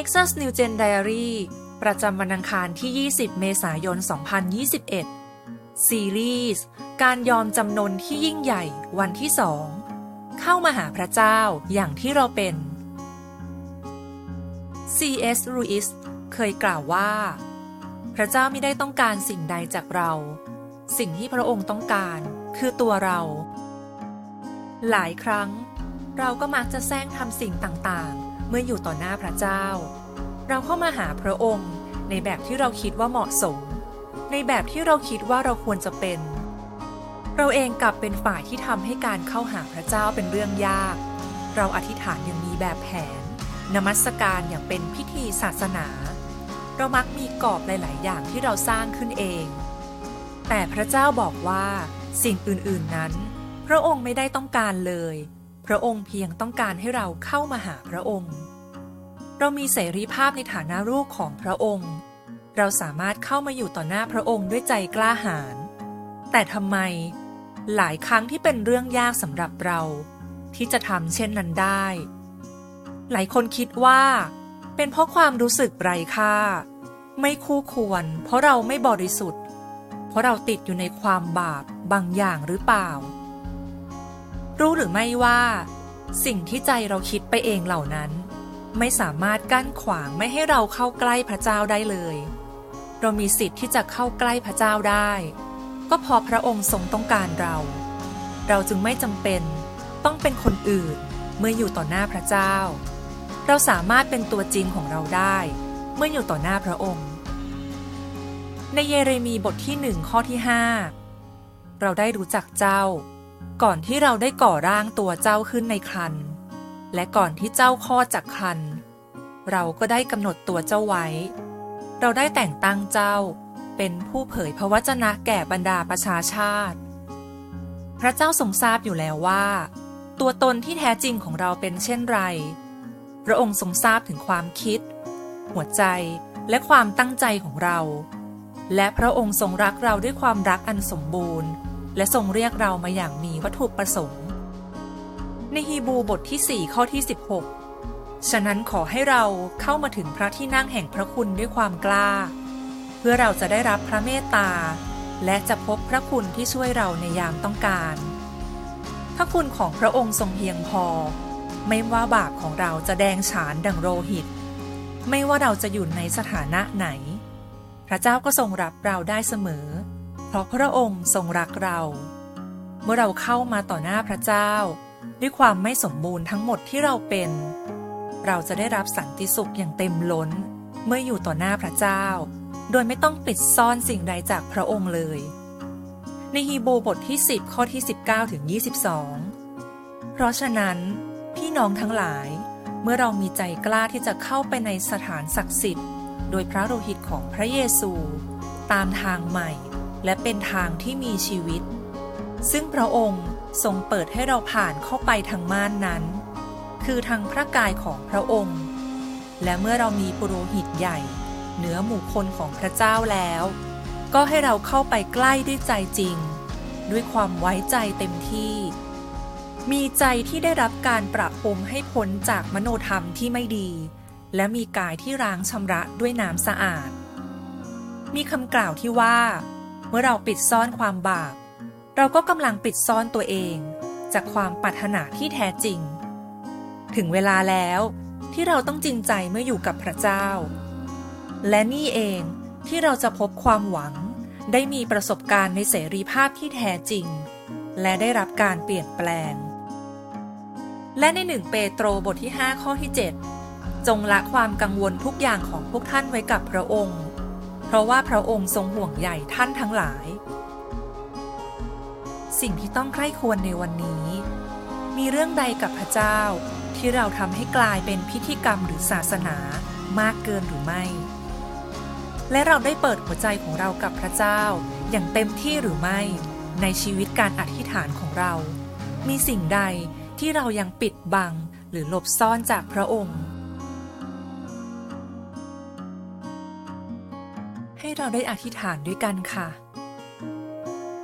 Nexus New Gen Diary ประจำวันอังคารที่ 20 เมษายน 2021 ซีรีส์ การยอมจำนนที่ยิ่งใหญ่วันที่สองเข้ามาหาพระเจ้าอย่างที่เราเป็น C.S. Lewis เคยกล่าวว่า พระเจ้าไม่ได้ต้องการสิ่งใดจากเรา สิ่งที่พระองค์ต้องการคือตัวเรา หลายครั้งเราก็มักจะแซงทำสิ่งต่างๆ เมื่ออยู่ต่อหน้าพระเจ้า เราเข้ามาหาพระองค์ในแบบที่เราคิดว่าเหมาะสม ในแบบที่เราคิดว่าเราควรจะเป็น เราเองกลับเป็นฝ่ายที่ทำให้การเข้าหาพระเจ้าเป็นเรื่องยาก เราอธิษฐานอย่างมีแบบแผน นมัสการอย่างเป็นพิธีศาสนา เรามักมีกรอบหลาย ๆ อย่างที่เราสร้างขึ้นเอง แต่พระเจ้าบอกว่าสิ่งอื่น ๆ นั้น พระองค์ไม่ได้ต้องการเลย พระองค์เพียงต้องการให้เราเข้ามาหาพระองค์ เรามีเสรีภาพในฐานะลูกของพระองค์ เราสามารถเข้ามาอยู่ต่อหน้าพระองค์ด้วยใจกล้าหาญ แต่ทำไม หลายครั้งที่เป็นเรื่องยากสำหรับเรา ที่จะทำเช่นนั้นได้ หลายคนคิดว่า เป็นเพราะความรู้สึกไร้ค่า ไม่คู่ควร เพราะเราไม่บริสุทธิ์ เพราะเราติดอยู่ในความบาปบางอย่างหรือเปล่า รู้หรือไม่ว่า สิ่งที่ใจเราคิดไปเองเหล่านั้น ไม่สามารถกั้นขวางไม่ให้เราเข้าใกล้พระเจ้าได้เลย เรามีสิทธิ์ที่จะเข้าใกล้พระเจ้าได้ ก็พอพระองค์ทรงต้องการเรา เราจึงไม่จำเป็นต้องเป็นคนอื่นเมื่ออยู่ต่อหน้าพระเจ้า เราสามารถเป็นตัวจริงของเราได้ เมื่ออยู่ต่อหน้าพระองค์ ในเยเรมีบทที่หนึ่งข้อที่ห้าเราได้รู้จักเจ้า ก่อนที่เราได้ก่อร่างตัวเจ้าขึ้นในครันและก่อนที่เจ้าคลอดจากครันเราก็ได้กำหนดตัวเจ้าไว้ เราได้แต่งตั้งเจ้าเป็นผู้เผยพระวจนะแก่บรรดาประชาชาติ พระเจ้าทรงทราบอยู่แล้วว่า ตัวตนที่แท้จริงของเราเป็นเช่นไร พระองค์ทรงทราบถึงความคิด หัวใจและความตั้งใจของเรา และพระองค์ทรงรักเราด้วยความรักอันสมบูรณ์ และทรงเรียกเรามาอย่างมีวัตถุประสงค์ ในฮีบูบทที่ 4 ข้อที่ 16 ฉะนั้นขอให้เราเข้ามาถึงพระที่นั่งแห่งพระคุณด้วยความกล้า เพื่อเราจะได้รับพระเมตตา และจะพบพระคุณที่ช่วยเราในยามต้องการ พระคุณของพระองค์ทรงเพียงพอ ไม่ว่าบาปของเราจะแดงฉานดังโลหิต ไม่ว่าเราจะอยู่ในสถานะไหน พระเจ้าก็ทรงรับเราได้เสมอ เพราะพระองค์ทรงรักเรา เมื่อเราเข้ามาต่อหน้าพระเจ้า ด้วยความไม่สมบูรณ์ทั้งหมดที่เราเป็น เราจะได้รับสันติสุขอย่างเต็มล้น เมื่ออยู่ต่อหน้าพระเจ้า โดยไม่ต้องปิดซ่อนสิ่งใดจากพระองค์เลย ในฮีโบบทที่ 10 ข้อที่ 19ถึง22 เพราะฉะนั้นพี่น้องทั้งหลาย เมื่อเรามีใจกล้าที่จะเข้าไปในสถานศักดิ์สิทธิ์ โดยพระโลหิตของพระเยซู ตามทางใหม่ และเป็นทางที่มีชีวิต ซึ่งพระองค์ทรงเปิดให้เราผ่านเข้าไปทางม่านนั้น คือทางพระกายของพระองค์ และเมื่อเรามีปุโรหิตใหญ่ เหนือหมู่คนของพระเจ้าแล้ว ก็ให้เราเข้าไปใกล้ด้วยใจจริง ด้วยความไว้ใจเต็มที่ มีใจที่ได้รับการปรับปรุงให้พ้นจากมโนธรรมที่ไม่ดี และมีกายที่ล้างชำระด้วยน้ำสะอาด มีคำกล่าวที่ว่า เมื่อเราปิดซ่อนความบาป เราก็กำลังปิดซ่อนตัวเอง จากความปรารถนาที่แท้จริง ถึงเวลาแล้วที่เราต้องจริงใจเมื่ออยู่กับพระเจ้า และนี่เองที่เราจะพบความหวัง ได้มีประสบการณ์ในเสรีภาพที่แท้จริง และได้รับการเปลี่ยนแปลง และในหนึ่งเปโตรบทที่ 5 ข้อที่ 7 จงละความกังวลทุกอย่างของพวกท่านไว้กับพระองค์ เพราะว่าพระองค์ทรงห่วงใยท่านทั้งหลาย สิ่งที่ต้องใคร่ควรในวันนี้ มีเรื่องใดกับพระเจ้าที่เราทำให้กลายเป็นพิธีกรรมหรือศาสนามากเกินหรือไม่ และเราได้เปิดหัวใจของเรากับพระเจ้าอย่างเต็มที่หรือไม่ ในชีวิตการอธิษฐานของเรา มีสิ่งใดที่เรายังปิดบังหรือหลบซ่อนจากพระองค์ ให้เราได้อธิษฐานด้วยกันค่ะ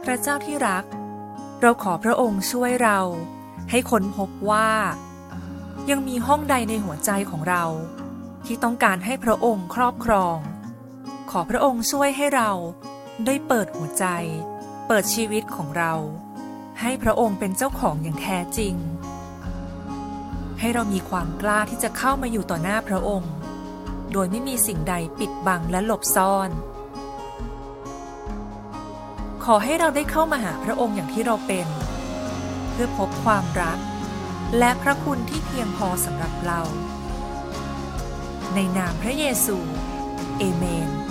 พระเจ้าที่รัก เราขอพระองค์ช่วยเรา ให้ค้นพบว่า ยังมีห้องใดในหัวใจของเรา ที่ต้องการให้พระองค์ครอบครอง ขอพระองค์ช่วยให้เราได้เปิดหัวใจ เปิดชีวิตของเรา ให้พระองค์เป็นเจ้าของอย่างแท้จริง ให้เรามีความกล้าที่จะเข้ามาอยู่ต่อหน้าพระองค์ โดยไม่มีสิ่งใดปิดบังและหลบซ่อน ขอให้เราได้เข้ามาหาพระองค์อย่างที่เราเป็น เพื่อพบความรัก และพระคุณที่เพียงพอสำหรับเรา ในนามพระเยซู เอเมน